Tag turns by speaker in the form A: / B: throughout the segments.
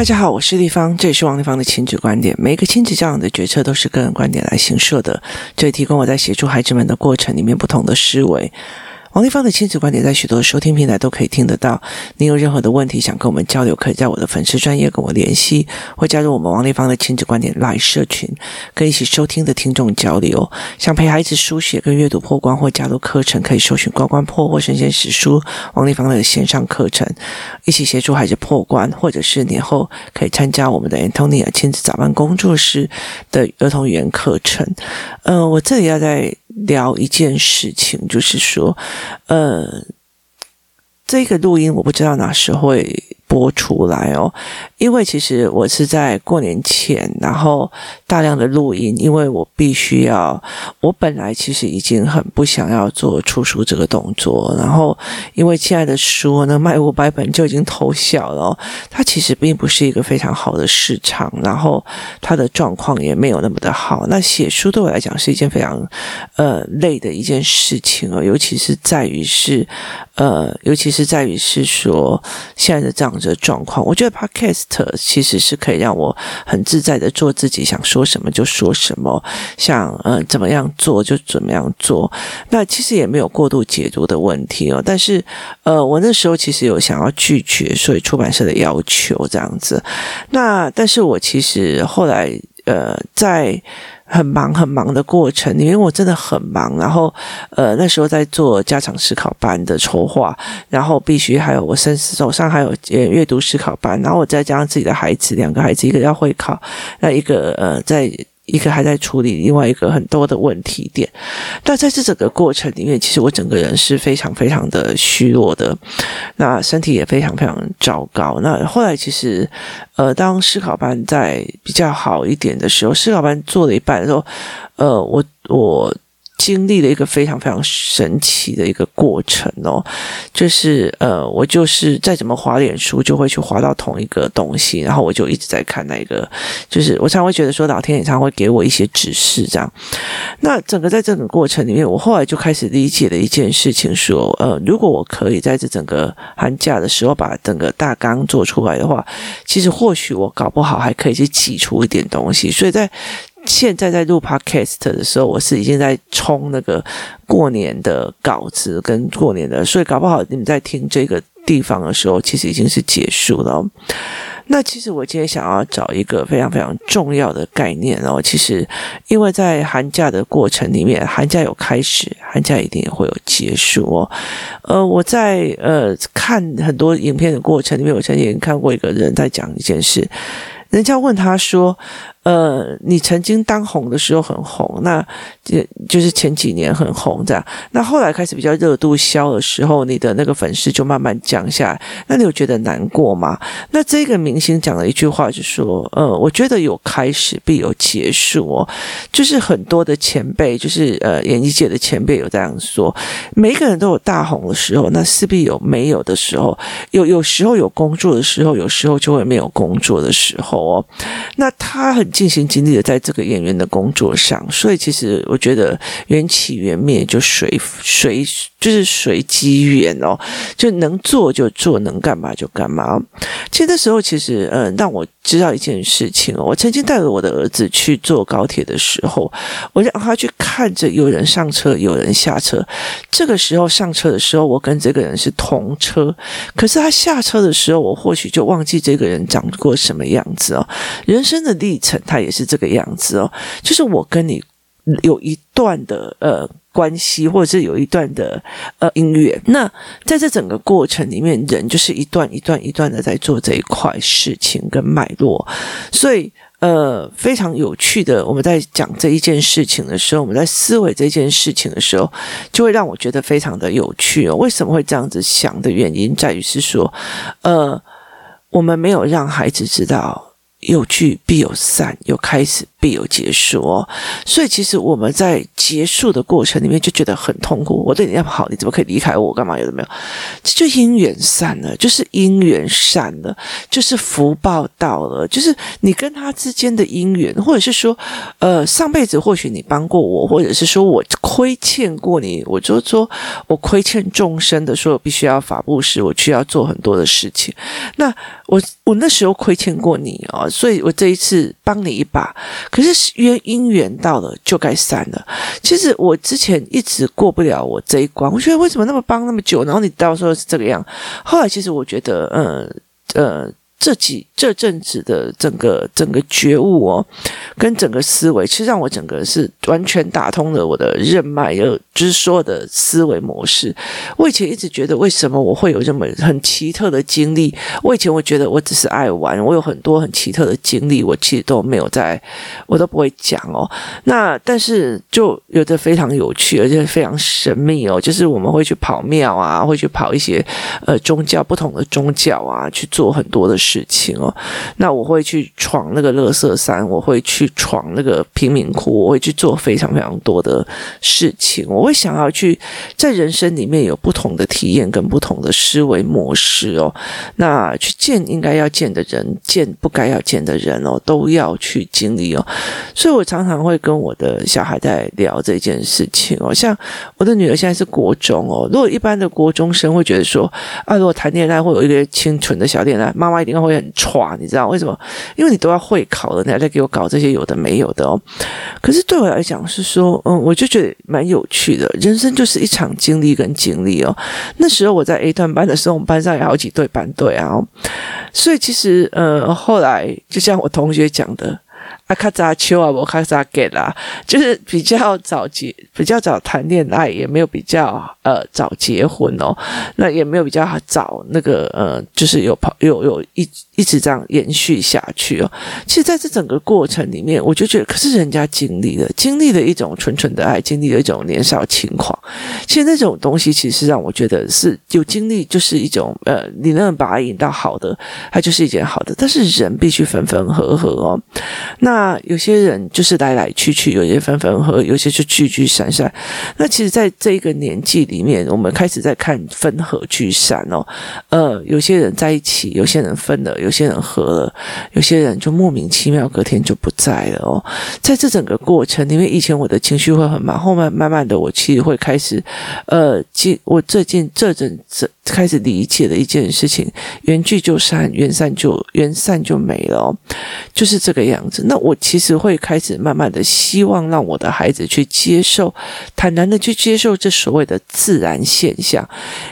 A: 大家好，我是丽芳，这里是王丽芳的亲子观点。每一个亲子教养的决策都是个人观点来形设的，这里提供我在协助孩子们的过程里面不同的思维。王立芳的亲子观点在许多收听平台都可以听得到。你有任何的问题想跟我们交流，可以在我的粉丝专业跟我联系，或加入我们王立芳的亲子观点 Live 社群，跟一起收听的听众交流。想陪孩子书写跟阅读破关，或加入课程，可以搜寻“关关破”或“神仙史书”王立芳的线上课程，一起协助孩子破关，或者是年后可以参加我们的 Antonia 亲子早班工作室的儿童语言课程。呃，我这里要在。聊一件事情，就是说，呃，这个录音我不知道哪时候会播出来哦。因为其实我是在过年前，然后大量的录音，因为我必须要，我本来其实已经很不想要做出书这个动作，然后因为亲爱的书呢卖五百本就已经偷笑了，它其实并不是一个非常好的市场，然后它的状况也没有那么的好。那写书对我来讲是一件非常呃累的一件事情哦，尤其是在于是呃，尤其是在于是说现在的这样子的状况，我觉得 Podcast。其实是可以让我很自在的做自己，想说什么就说什么，想呃怎么样做就怎么样做。那其实也没有过度解读的问题哦。但是呃，我那时候其实有想要拒绝，所以出版社的要求这样子。那但是我其实后来呃在。很忙很忙的过程，因为我真的很忙，然后呃那时候在做家长思考班的筹划，然后必须还有我身手上还有阅读思考班，然后我再加上自己的孩子两个孩子，一个要会考，那一个呃在。一个还在处理另外一个很多的问题点，但在这整个过程里面，其实我整个人是非常非常的虚弱的，那身体也非常非常糟糕。那后来其实，呃，当思考班在比较好一点的时候，思考班做了一半的时候，呃，我我。经历了一个非常非常神奇的一个过程哦，就是呃，我就是再怎么滑脸书，就会去滑到同一个东西，然后我就一直在看那个，就是我常会觉得说，老天也常会给我一些指示这样。那整个在这个过程里面，我后来就开始理解了一件事情，说呃，如果我可以在这整个寒假的时候把整个大纲做出来的话，其实或许我搞不好还可以去挤出一点东西，所以在。现在在录 Podcast 的时候，我是已经在冲那个过年的稿子跟过年的，所以搞不好你们在听这个地方的时候，其实已经是结束了。那其实我今天想要找一个非常非常重要的概念哦，其实因为在寒假的过程里面，寒假有开始，寒假一定也会有结束哦。呃，我在呃看很多影片的过程里面，我曾经看过一个人在讲一件事，人家问他说。呃，你曾经当红的时候很红，那就就是前几年很红这样。那后来开始比较热度消的时候，你的那个粉丝就慢慢降下来。那你有觉得难过吗？那这个明星讲了一句话，就说：“呃，我觉得有开始必有结束哦。”就是很多的前辈，就是呃演艺界的前辈有这样说。每个人都有大红的时候，那势必有没有的时候。有有时候有工作的时候，有时候就会没有工作的时候哦。那他很。尽心尽力的在这个演员的工作上，所以其实我觉得缘起缘灭就随随就是随机缘哦，就能做就做，能干嘛就干嘛。其实那时候其实嗯，让我知道一件事情哦，我曾经带着我的儿子去坐高铁的时候，我让他去看着有人上车，有人下车。这个时候上车的时候，我跟这个人是同车，可是他下车的时候，我或许就忘记这个人长过什么样子哦。人生的历程。他也是这个样子哦，就是我跟你有一段的呃关系，或者是有一段的呃音乐。那在这整个过程里面，人就是一段一段一段的在做这一块事情跟脉络，所以呃非常有趣的。我们在讲这一件事情的时候，我们在思维这件事情的时候，就会让我觉得非常的有趣哦。为什么会这样子想的原因，在于是说，呃，我们没有让孩子知道。有聚必有散，有开始。必有结束哦。所以其实我们在结束的过程里面就觉得很痛苦。我对你那么好，你怎么可以离开我？干嘛？有的没有？这就姻缘散了，就是姻缘散了，就是福报到了，就是你跟他之间的姻缘，或者是说，呃，上辈子或许你帮过我，或者是说我亏欠过你，我就说我亏欠众生的，说我必须要法布施，我需要做很多的事情。那我我那时候亏欠过你哦，所以我这一次帮你一把。可是缘姻缘到了就该散了。其实我之前一直过不了我这一关，我觉得为什么那么帮那么久，然后你到时候是这个样。后来其实我觉得，嗯呃。这几这阵子的整个整个觉悟哦，跟整个思维，其实让我整个是完全打通了我的任脉，有就是所有的思维模式。我以前一直觉得，为什么我会有这么很奇特的经历？我以前我觉得我只是爱玩，我有很多很奇特的经历，我其实都没有在，我都不会讲哦。那但是就有的非常有趣，而且非常神秘哦，就是我们会去跑庙啊，会去跑一些呃宗教不同的宗教啊，去做很多的事。事情哦，那我会去闯那个垃圾山，我会去闯那个贫民窟，我会去做非常非常多的事情。我会想要去在人生里面有不同的体验跟不同的思维模式哦。那去见应该要见的人，见不该要见的人哦，都要去经历哦。所以我常常会跟我的小孩在聊这件事情哦。像我的女儿现在是国中哦，如果一般的国中生会觉得说啊，如果谈恋爱会有一个清纯的小恋爱，妈妈一定要。会很差，你知道为什么？因为你都要会考了，你还在给我搞这些有的没有的哦。可是对我来讲是说，嗯，我就觉得蛮有趣的。人生就是一场经历跟经历哦。那时候我在 A 段班的时候，我们班上有好几对班对啊，所以其实呃，后来就像我同学讲的。啊，卡扎秋啊，我卡扎给啦，就是比较早结，比较早谈恋爱，也没有比较呃早结婚哦，那也没有比较早那个呃，就是有朋有有一一直这样延续下去哦。其实在这整个过程里面，我就觉得，可是人家经历了，经历了一种纯纯的爱，经历了一种年少轻狂。其实那种东西，其实让我觉得是有经历，就是一种呃，你能把它引到好的，它就是一件好的。但是人必须分分合合哦，那。那有些人就是来来去去，有些分分合，有些就聚聚散散。那其实，在这个年纪里面，我们开始在看分合聚散哦。呃，有些人在一起，有些人分了，有些人合了，有些人就莫名其妙隔天就不在了哦。在这整个过程里面，以前我的情绪会很满，后面慢慢的，我其实会开始，呃，我最近这阵子开始理解的一件事情：缘聚就散，缘散就缘散就没了哦，就是这个样子。那我。我其实会开始慢慢的希望让我的孩子去接受，坦然的去接受这所谓的自然现象。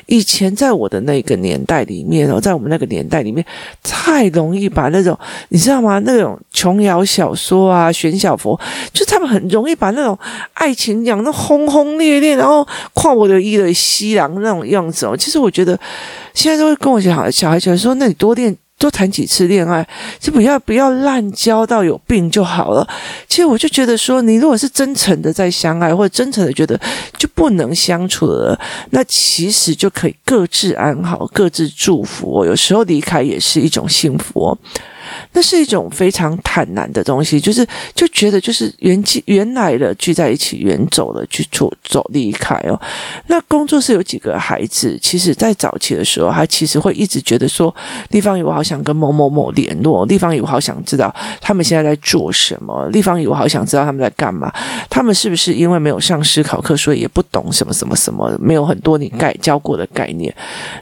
A: 以前在我的那个年代里面哦，在我们那个年代里面，太容易把那种你知道吗？那种琼瑶小说啊，玄小佛，就他们很容易把那种爱情讲得轰轰烈烈，然后跨我的一的西洋那种样子哦。其实我觉得现在都会跟我讲，小孩子说，那你多练。多谈几次恋爱，就不要不要滥交到有病就好了。其实我就觉得说，你如果是真诚的在相爱，或者真诚的觉得就不能相处了，那其实就可以各自安好，各自祝福。有时候离开也是一种幸福。那是一种非常坦然的东西，就是就觉得就是缘聚原来了，聚在一起，远走了，去走走离开哦。那工作室有几个孩子，其实在早期的时候，他其实会一直觉得说，地方有我好想跟某某某联络，地方有我好想知道他们现在在做什么，地方有我好想知道他们在干嘛，他们是不是因为没有上思考课，所以也不懂什么什么什么，没有很多你概教过的概念。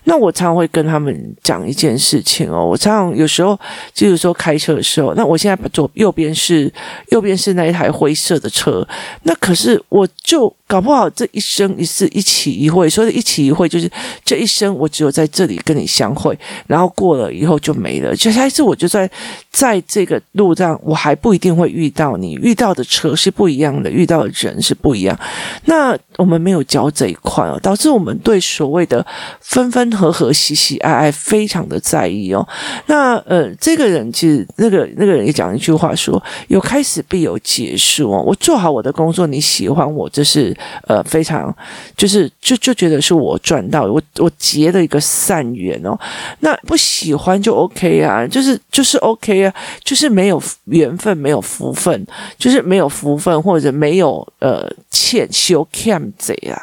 A: 那我常常会跟他们讲一件事情哦，我常常有时候就说开车的时候，那我现在左右边是右边是那一台灰色的车，那可是我就搞不好这一生一世一起一会，说的一起一会就是这一生我只有在这里跟你相会，然后过了以后就没了。就下一次我就在在这个路上，我还不一定会遇到你，遇到的车是不一样的，遇到的人是不一样。那我们没有教这一块哦，导致我们对所谓的分分合合、喜喜爱爱非常的在意哦。那呃，这个人。其实那个那个人也讲一句话说：“有开始必有结束哦。我做好我的工作，你喜欢我，这是呃非常就是就就觉得是我赚到我我结了一个善缘哦。那不喜欢就 OK 啊，就是就是 OK 啊，就是没有缘分，没有福分，就是没有福分或者没有呃欠修 cam 贼啊，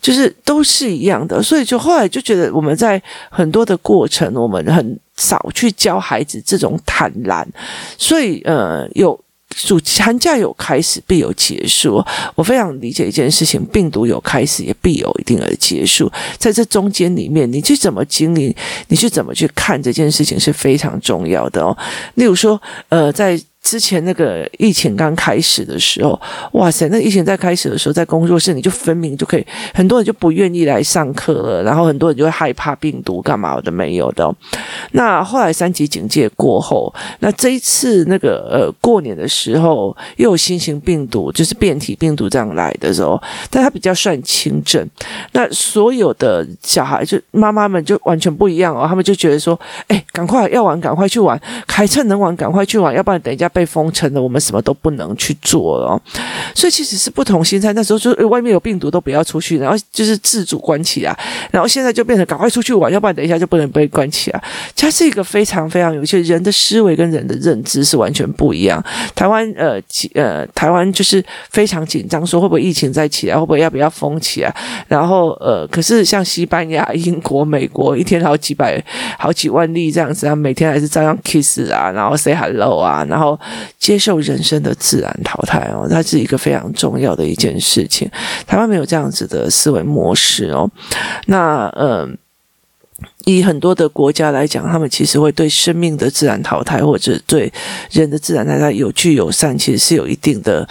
A: 就是都是一样的。所以就后来就觉得我们在很多的过程，我们很少去教孩子这种坦然，所以呃有。暑寒假有开始，必有结束。我非常理解一件事情：病毒有开始，也必有一定的结束。在这中间里面，你去怎么经营，你去怎么去看这件事情是非常重要的哦。例如说，呃，在。之前那个疫情刚开始的时候，哇塞！那疫情在开始的时候，在工作室你就分明就可以，很多人就不愿意来上课了，然后很多人就会害怕病毒干嘛的没有的。那后来三级警戒过后，那这一次那个呃过年的时候又有新型病毒，就是变体病毒这样来的时候，但它比较算轻症。那所有的小孩就妈妈们就完全不一样哦，他们就觉得说，哎，赶快要玩赶快去玩，还趁能玩赶快去玩，要不然等一下。被封城了，我们什么都不能去做了，所以其实是不同心态。那时候就外面有病毒都不要出去，然后就是自主关起来，然后现在就变成赶快出去玩，要不然等一下就不能被关起来。它是一个非常非常有趣，人的思维跟人的认知是完全不一样。台湾呃呃，台湾就是非常紧张，说会不会疫情再起来，会不会要不要封起来？然后呃，可是像西班牙、英国、美国，一天好几百、好几万例这样子啊，每天还是照样 kiss 啊，然后 say hello 啊，然后。接受人生的自然淘汰哦，它是一个非常重要的一件事情。台湾没有这样子的思维模式哦。那呃，以很多的国家来讲，他们其实会对生命的自然淘汰，或者对人的自然淘汰有聚有散，其实是有一定的。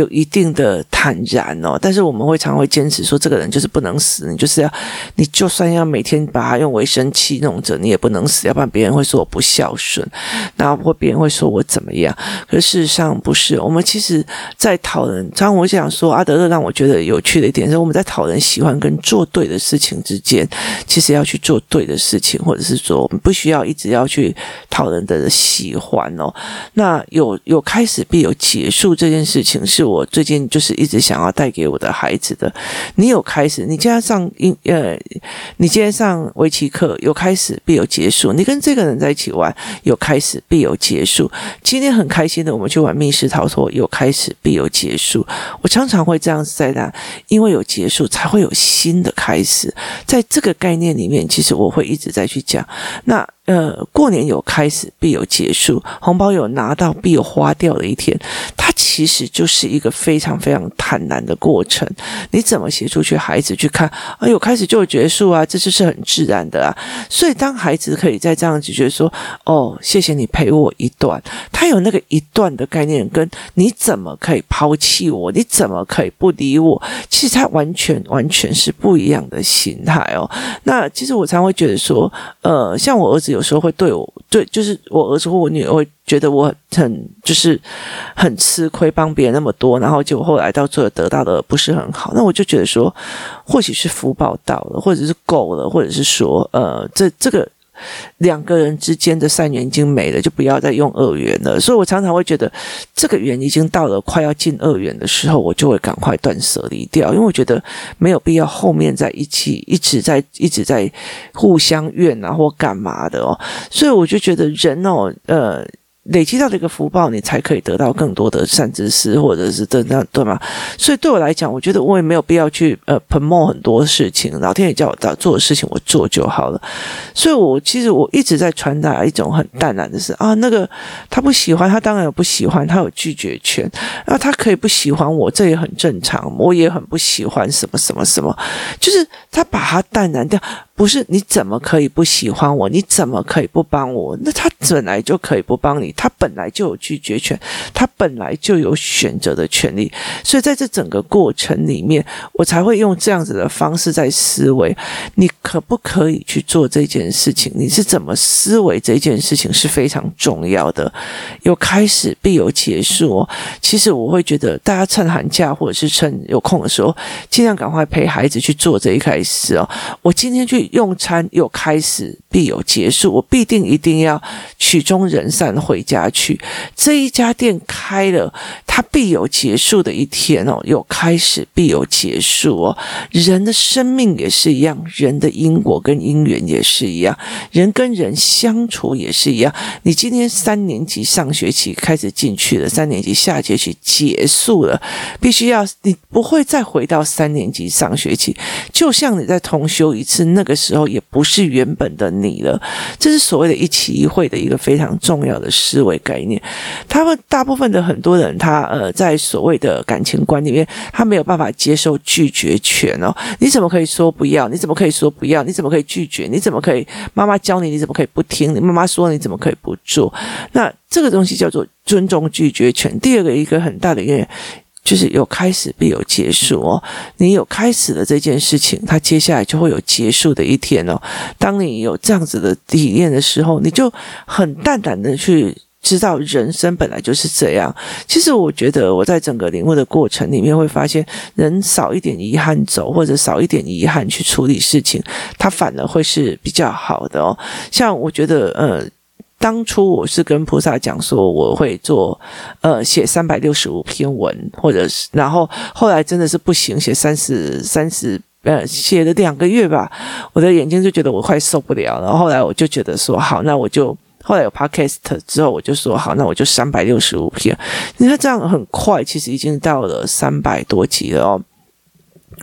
A: 有一定的坦然哦，但是我们会常会坚持说，这个人就是不能死，你就是要，你就算要每天把他用维生器弄着，你也不能死，要不然别人会说我不孝顺，然后或别人会说我怎么样。可事实上不是，我们其实在讨论。常常我想说，阿德勒让我觉得有趣的一点是，我们在讨论喜欢跟做对的事情之间，其实要去做对的事情，或者是说，我们不需要一直要去讨论的喜欢哦。那有有开始必有结束这件事情是。我最近就是一直想要带给我的孩子的。你有开始，你今天上英呃，你今天上围棋课有开始必有结束。你跟这个人在一起玩有开始必有结束。今天很开心的，我们去玩密室逃脱，有开始必有结束。我常常会这样子在那，因为有结束才会有新的开始。在这个概念里面，其实我会一直在去讲那。呃，过年有开始，必有结束；红包有拿到，必有花掉的一天。它其实就是一个非常非常坦然的过程。你怎么协助去孩子去看？啊，有开始就有结束啊，这就是很自然的啊。所以当孩子可以在这样子觉得说：“哦，谢谢你陪我一段。”他有那个一段的概念，跟你怎么可以抛弃我？你怎么可以不理我？其实他完全完全是不一样的心态哦。那其实我常会觉得说，呃，像我儿子有。有时候会对我对，就是我儿子或我女儿会觉得我很就是很吃亏，帮别人那么多，然后就后来到最后得到的不是很好，那我就觉得说，或许是福报到了，或者是够了，或者是说，呃，这这个。两个人之间的善缘已经没了，就不要再用恶缘了。所以我常常会觉得，这个缘已经到了快要进恶缘的时候，我就会赶快断舍离掉，因为我觉得没有必要后面在一起一直在一直在互相怨啊或干嘛的哦。所以我就觉得人哦，呃。累积到的一个福报，你才可以得到更多的善知识，或者是这样对吗？所以对我来讲，我觉得我也没有必要去呃捧墨很多事情，老天爷叫我做做的事情，我做就好了。所以我其实我一直在传达一种很淡然的事啊，那个他不喜欢，他当然有不喜欢，他有拒绝权，那他可以不喜欢我，这也很正常。我也很不喜欢什么什么什么，就是他把他淡然掉。不是你怎么可以不喜欢我？你怎么可以不帮我？那他本来就可以不帮你，他本来就有拒绝权，他本来就有选择的权利。所以在这整个过程里面，我才会用这样子的方式在思维：你可不可以去做这件事情？你是怎么思维这件事情是非常重要的。有开始必有结束。哦其实我会觉得，大家趁寒假或者是趁有空的时候，尽量赶快陪孩子去做这一开始哦。我今天去用餐，有开始必有结束，我必定一定要曲终人散回家去。这一家店开了，它必有结束的一天哦，有开始必有结束哦。人的生命也是一样，人的因果跟因缘也是一样，人跟人相处也是一样。你今天三年级上学期开始进去了，三年级下学期结束了，必须要你不会再回到三年级上学期，就像你在同修一次，那个时候也不是原本的你了。这是所谓的一期一会的一个非常重要的思维概念。他们大部分的很多人，他呃，在所谓的感情观里面，他没有办法接受拒绝权哦。你怎么可以说不要？你怎么可以说不要？你怎么可以拒绝？你怎么可以妈妈教你？你怎么可以不听？你妈妈说你怎么可以不做？那这个东西叫做尊重拒绝权。第二个一个很大的一个。就是有开始必有结束哦，你有开始了这件事情，它接下来就会有结束的一天哦。当你有这样子的体验的时候，你就很淡淡的去知道人生本来就是这样。其实我觉得我在整个领悟的过程里面会发现，人少一点遗憾走，或者少一点遗憾去处理事情，它反而会是比较好的哦。像我觉得，呃。当初我是跟菩萨讲说我会做，呃，写三百六十五篇文，或者是，然后后来真的是不行，写三十三十，呃，写了两个月吧，我的眼睛就觉得我快受不了，然后后来我就觉得说好，那我就后来有 podcast 之后，我就说好，那我就三百六十五篇，你看这样很快，其实已经到了三百多集了哦。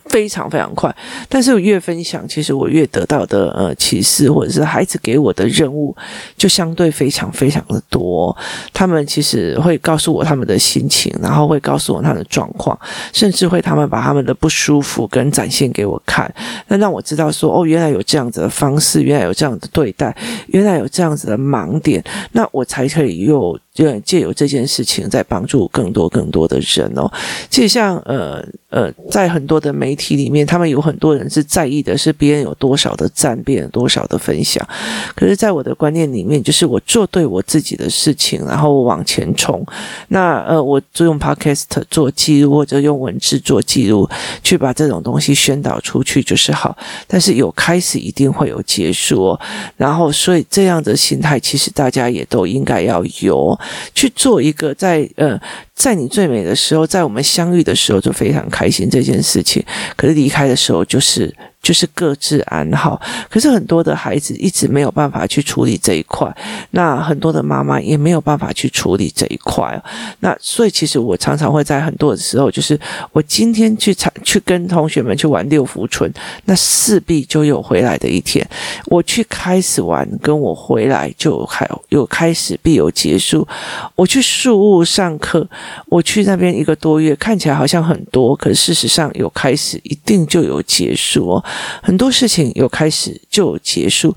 A: 非常非常快，但是我越分享，其实我越得到的呃启示，或者是孩子给我的任务，就相对非常非常的多。他们其实会告诉我他们的心情，然后会告诉我他们的状况，甚至会他们把他们的不舒服跟展现给我看，那让我知道说哦，原来有这样子的方式，原来有这样的对待，原来有这样子的盲点，那我才可以用。就借由这件事情，在帮助更多更多的人哦。其实像呃呃，在很多的媒体里面，他们有很多人是在意的是别人有多少的赞，别人有多少的分享。可是，在我的观念里面，就是我做对我自己的事情，然后往前冲。那呃，我就用 Podcast 做记录，或者用文字做记录，去把这种东西宣导出去就是好。但是有开始，一定会有结束哦。然后，所以这样的心态，其实大家也都应该要有。去做一个在呃，在你最美的时候，在我们相遇的时候就非常开心这件事情，可是离开的时候就是。就是各自安好，可是很多的孩子一直没有办法去处理这一块，那很多的妈妈也没有办法去处理这一块。那所以其实我常常会在很多的时候，就是我今天去去跟同学们去玩六福村，那势必就有回来的一天。我去开始玩，跟我回来就还有开始必有结束。我去树屋上课，我去那边一个多月，看起来好像很多，可事实上有开始，一定就有结束哦。很多事情有开始就有结束，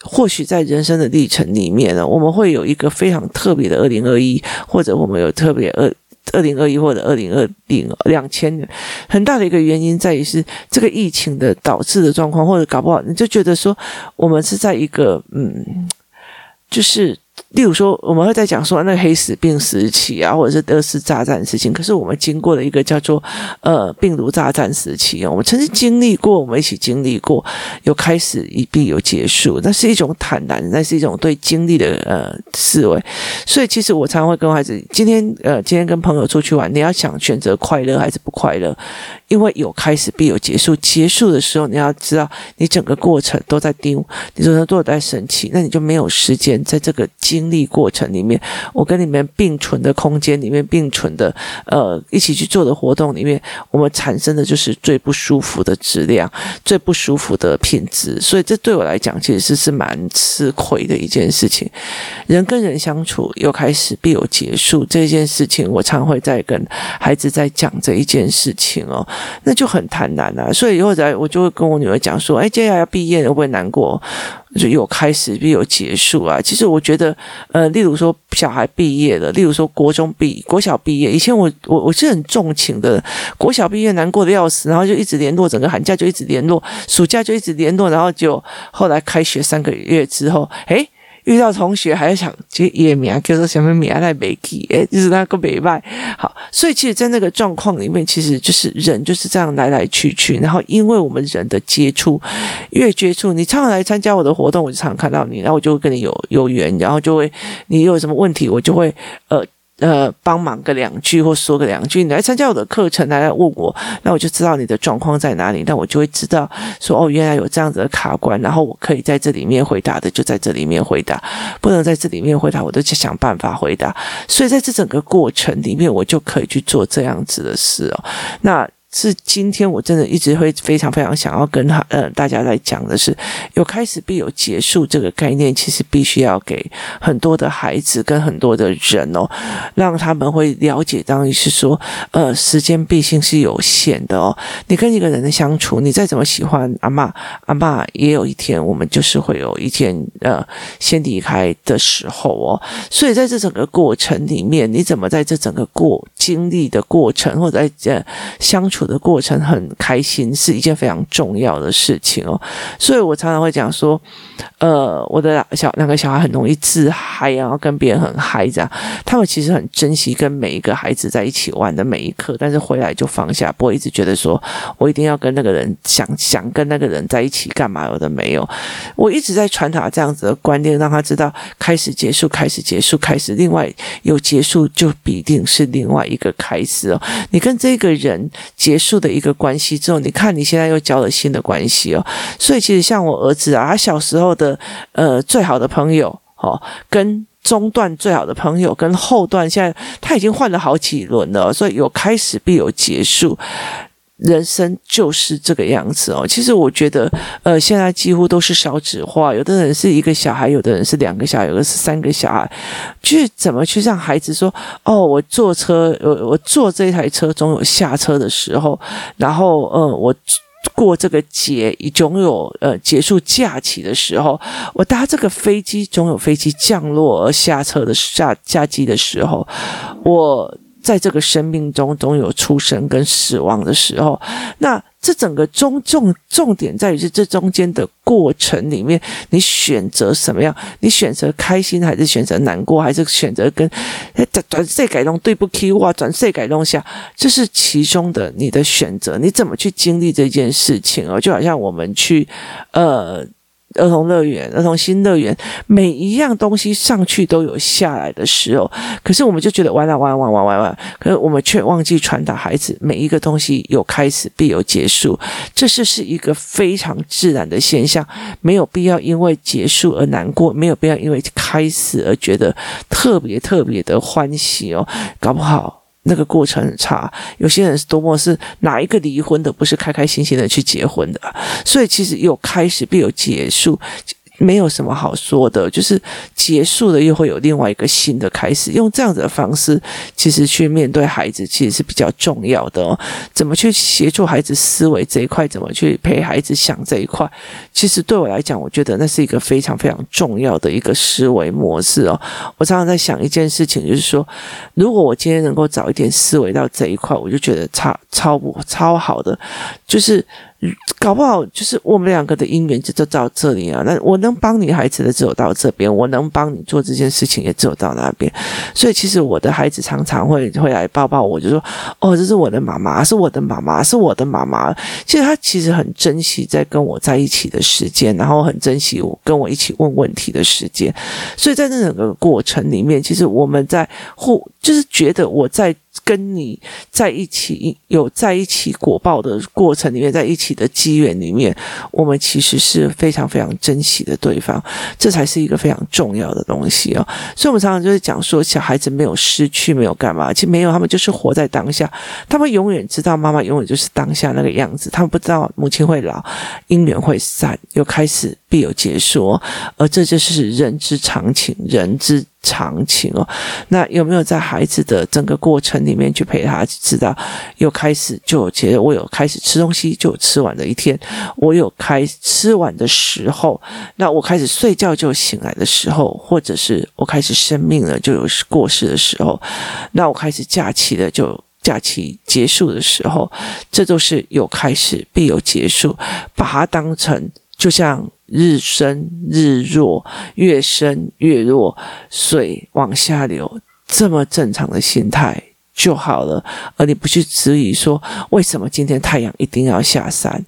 A: 或许在人生的历程里面呢，我们会有一个非常特别的二零二一，或者我们有特别二二零二一或者二零二零两千年，很大的一个原因在于是这个疫情的导致的状况，或者搞不好你就觉得说我们是在一个嗯，就是。例如说，我们会在讲说那个黑死病时期啊，或者是二次大战时期。可是我们经过了一个叫做呃病毒炸弹时期啊，我们曾经经历过，我们一起经历过，有开始一必有结束，那是一种坦然，那是一种对经历的呃思维。所以其实我常常会跟孩子，今天呃今天跟朋友出去玩，你要想选择快乐还是不快乐？因为有开始必有结束，结束的时候你要知道，你整个过程都在丢，你整个都在生气，那你就没有时间在这个经历过程里面，我跟你们并存的空间里面，并存的呃一起去做的活动里面，我们产生的就是最不舒服的质量，最不舒服的品质，所以这对我来讲其实是是蛮吃亏的一件事情。人跟人相处有开始必有结束这件事情，我常会在跟孩子在讲这一件事情哦。那就很坦然啊，所以以后来我就会跟我女儿讲说，哎，接下来要毕业了，会不会难过？就有开始必有结束啊。其实我觉得，呃，例如说小孩毕业了，例如说国中毕国小毕业，以前我我我是很重情的，国小毕业难过的要死，然后就一直联络，整个寒假就一直联络，暑假就一直联络，然后就后来开学三个月之后，哎。遇到同学还要想接也名叫做什么名来没记，诶，就是那个没卖。好，所以其实，在那个状况里面，其实就是人就是这样来来去去。然后，因为我们人的接触越接触，你常常来参加我的活动，我就常常看到你，然后我就会跟你有有缘，然后就会你有什么问题，我就会呃。呃，帮忙个两句或说个两句，你来参加我的课程，来来问我，那我就知道你的状况在哪里，那我就会知道说哦，原来有这样子的卡关，然后我可以在这里面回答的，就在这里面回答，不能在这里面回答，我都去想办法回答。所以在这整个过程里面，我就可以去做这样子的事哦。那。是今天我真的一直会非常非常想要跟他呃大家来讲的是，有开始必有结束这个概念，其实必须要给很多的孩子跟很多的人哦，让他们会了解，当于是说，呃，时间毕竟是有限的哦。你跟一个人的相处，你再怎么喜欢阿嬷，阿嬷也有一天，我们就是会有一天呃先离开的时候哦。所以在这整个过程里面，你怎么在这整个过经历的过程，或者在呃相处。的过程很开心，是一件非常重要的事情哦，所以我常常会讲说，呃，我的小两个小孩很容易自嗨，然后跟别人很嗨这样，他们其实很珍惜跟每一个孩子在一起玩的每一刻，但是回来就放下，不会一直觉得说我一定要跟那个人想想跟那个人在一起干嘛，有的没有，我一直在传达这样子的观念，让他知道开始结束，开始结束，开始，另外有结束就必定是另外一个开始哦，你跟这个人。结结束的一个关系之后，你看你现在又交了新的关系哦，所以其实像我儿子啊，他小时候的呃最好的朋友哦，跟中段最好的朋友，跟后段现在他已经换了好几轮了，所以有开始必有结束。人生就是这个样子哦。其实我觉得，呃，现在几乎都是少子化，有的人是一个小孩，有的人是两个小孩，有的是三个小孩。去怎么去让孩子说，哦，我坐车，我我坐这台车总有下车的时候，然后，呃，我过这个节总有呃结束假期的时候，我搭这个飞机总有飞机降落而下车的下下机的时候，我。在这个生命中，总有出生跟死亡的时候。那这整个中重重点在于是这中间的过程里面，你选择什么样？你选择开心，还是选择难过，还是选择跟转转世改动？对不起，哇，转世改动下，这是其中的你的选择。你怎么去经历这件事情哦？就好像我们去呃。儿童乐园、儿童新乐园，每一样东西上去都有下来的时候，可是我们就觉得完了，完了，完了，完，可是我们却忘记传达孩子，每一个东西有开始必有结束，这是是一个非常自然的现象，没有必要因为结束而难过，没有必要因为开始而觉得特别特别的欢喜哦，搞不好。那个过程很差，有些人是多么是哪一个离婚的，不是开开心心的去结婚的，所以其实有开始必有结束。没有什么好说的，就是结束了又会有另外一个新的开始。用这样子的方式，其实去面对孩子，其实是比较重要的哦。怎么去协助孩子思维这一块，怎么去陪孩子想这一块，其实对我来讲，我觉得那是一个非常非常重要的一个思维模式哦。我常常在想一件事情，就是说，如果我今天能够早一点思维到这一块，我就觉得超超不超好的，就是。搞不好就是我们两个的姻缘就就到这里啊！那我能帮你孩子的只有到这边，我能帮你做这件事情也只有到那边。所以其实我的孩子常常会会来抱抱我，就说：“哦，这是我的妈妈，是我的妈妈，是我的妈妈。”其实他其实很珍惜在跟我在一起的时间，然后很珍惜我跟我一起问问题的时间。所以在这整个过程里面，其实我们在互就是觉得我在。跟你在一起有在一起果报的过程里面，在一起的机缘里面，我们其实是非常非常珍惜的对方，这才是一个非常重要的东西哦。所以，我们常常就是讲说，小孩子没有失去，没有干嘛，其实没有，他们就是活在当下，他们永远知道妈妈永远就是当下那个样子，他们不知道母亲会老，姻缘会散，又开始必有结束，而这就是人之常情，人之。常情哦，那有没有在孩子的整个过程里面去陪他？知道有开始就有觉得我有开始吃东西就有吃完的一天，我有开吃完的时候，那我开始睡觉就醒来的时候，或者是我开始生病了就有过世的时候，那我开始假期了就假期结束的时候，这都是有开始必有结束，把它当成。就像日升日落，月升月落，水往下流，这么正常的心态就好了。而你不去质疑说，为什么今天太阳一定要下山，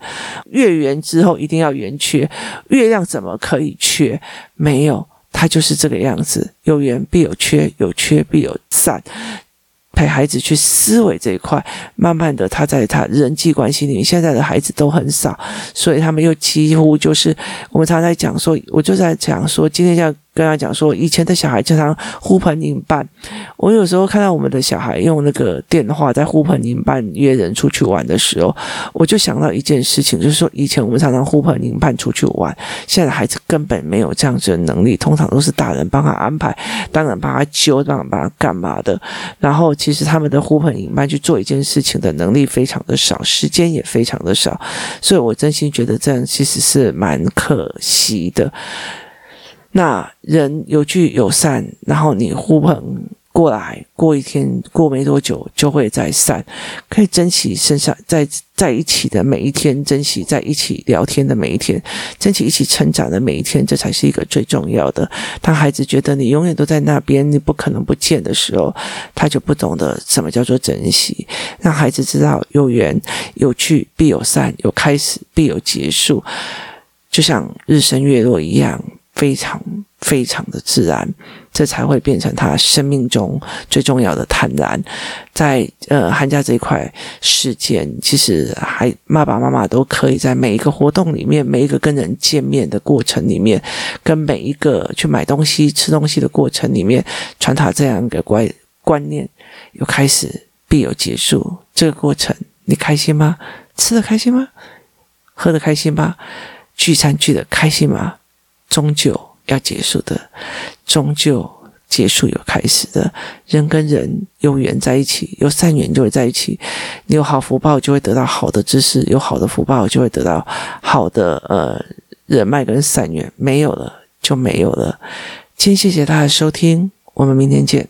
A: 月圆之后一定要圆缺，月亮怎么可以缺？没有，它就是这个样子，有圆必有缺，有缺必有散。陪孩子去思维这一块，慢慢的，他在他人际关系里面，现在的孩子都很少，所以他们又几乎就是我们常在讲说，我就在讲说，今天要。跟他讲说，以前的小孩经常呼朋引伴。我有时候看到我们的小孩用那个电话在呼朋引伴约人出去玩的时候，我就想到一件事情，就是说以前我们常常呼朋引伴出去玩，现在的孩子根本没有这样子的能力，通常都是大人帮他安排，当然帮他揪，当然帮他干嘛的。然后其实他们的呼朋引伴去做一件事情的能力非常的少，时间也非常的少，所以我真心觉得这样其实是蛮可惜的。那人有聚有散，然后你呼朋过来，过一天过没多久就会再散，可以珍惜身上在在一起的每一天，珍惜在一起聊天的每一天，珍惜一起成长的每一天，这才是一个最重要的。当孩子觉得你永远都在那边，你不可能不见的时候，他就不懂得什么叫做珍惜。让孩子知道有缘有聚必有散，有开始必有结束，就像日升月落一样。非常非常的自然，这才会变成他生命中最重要的坦然。在呃寒假这一块时间，其实还爸爸妈妈都可以在每一个活动里面，每一个跟人见面的过程里面，跟每一个去买东西、吃东西的过程里面，传达这样一个观观念：有开始必有结束。这个过程你开心吗？吃的开心吗？喝的开心吗？聚餐聚的开心吗？终究要结束的，终究结束有开始的。人跟人有缘在一起，有善缘就会在一起。你有好福报，就会得到好的知识；有好的福报，就会得到好的呃人脉跟善缘。没有了就没有了。今天谢谢大家收听，我们明天见。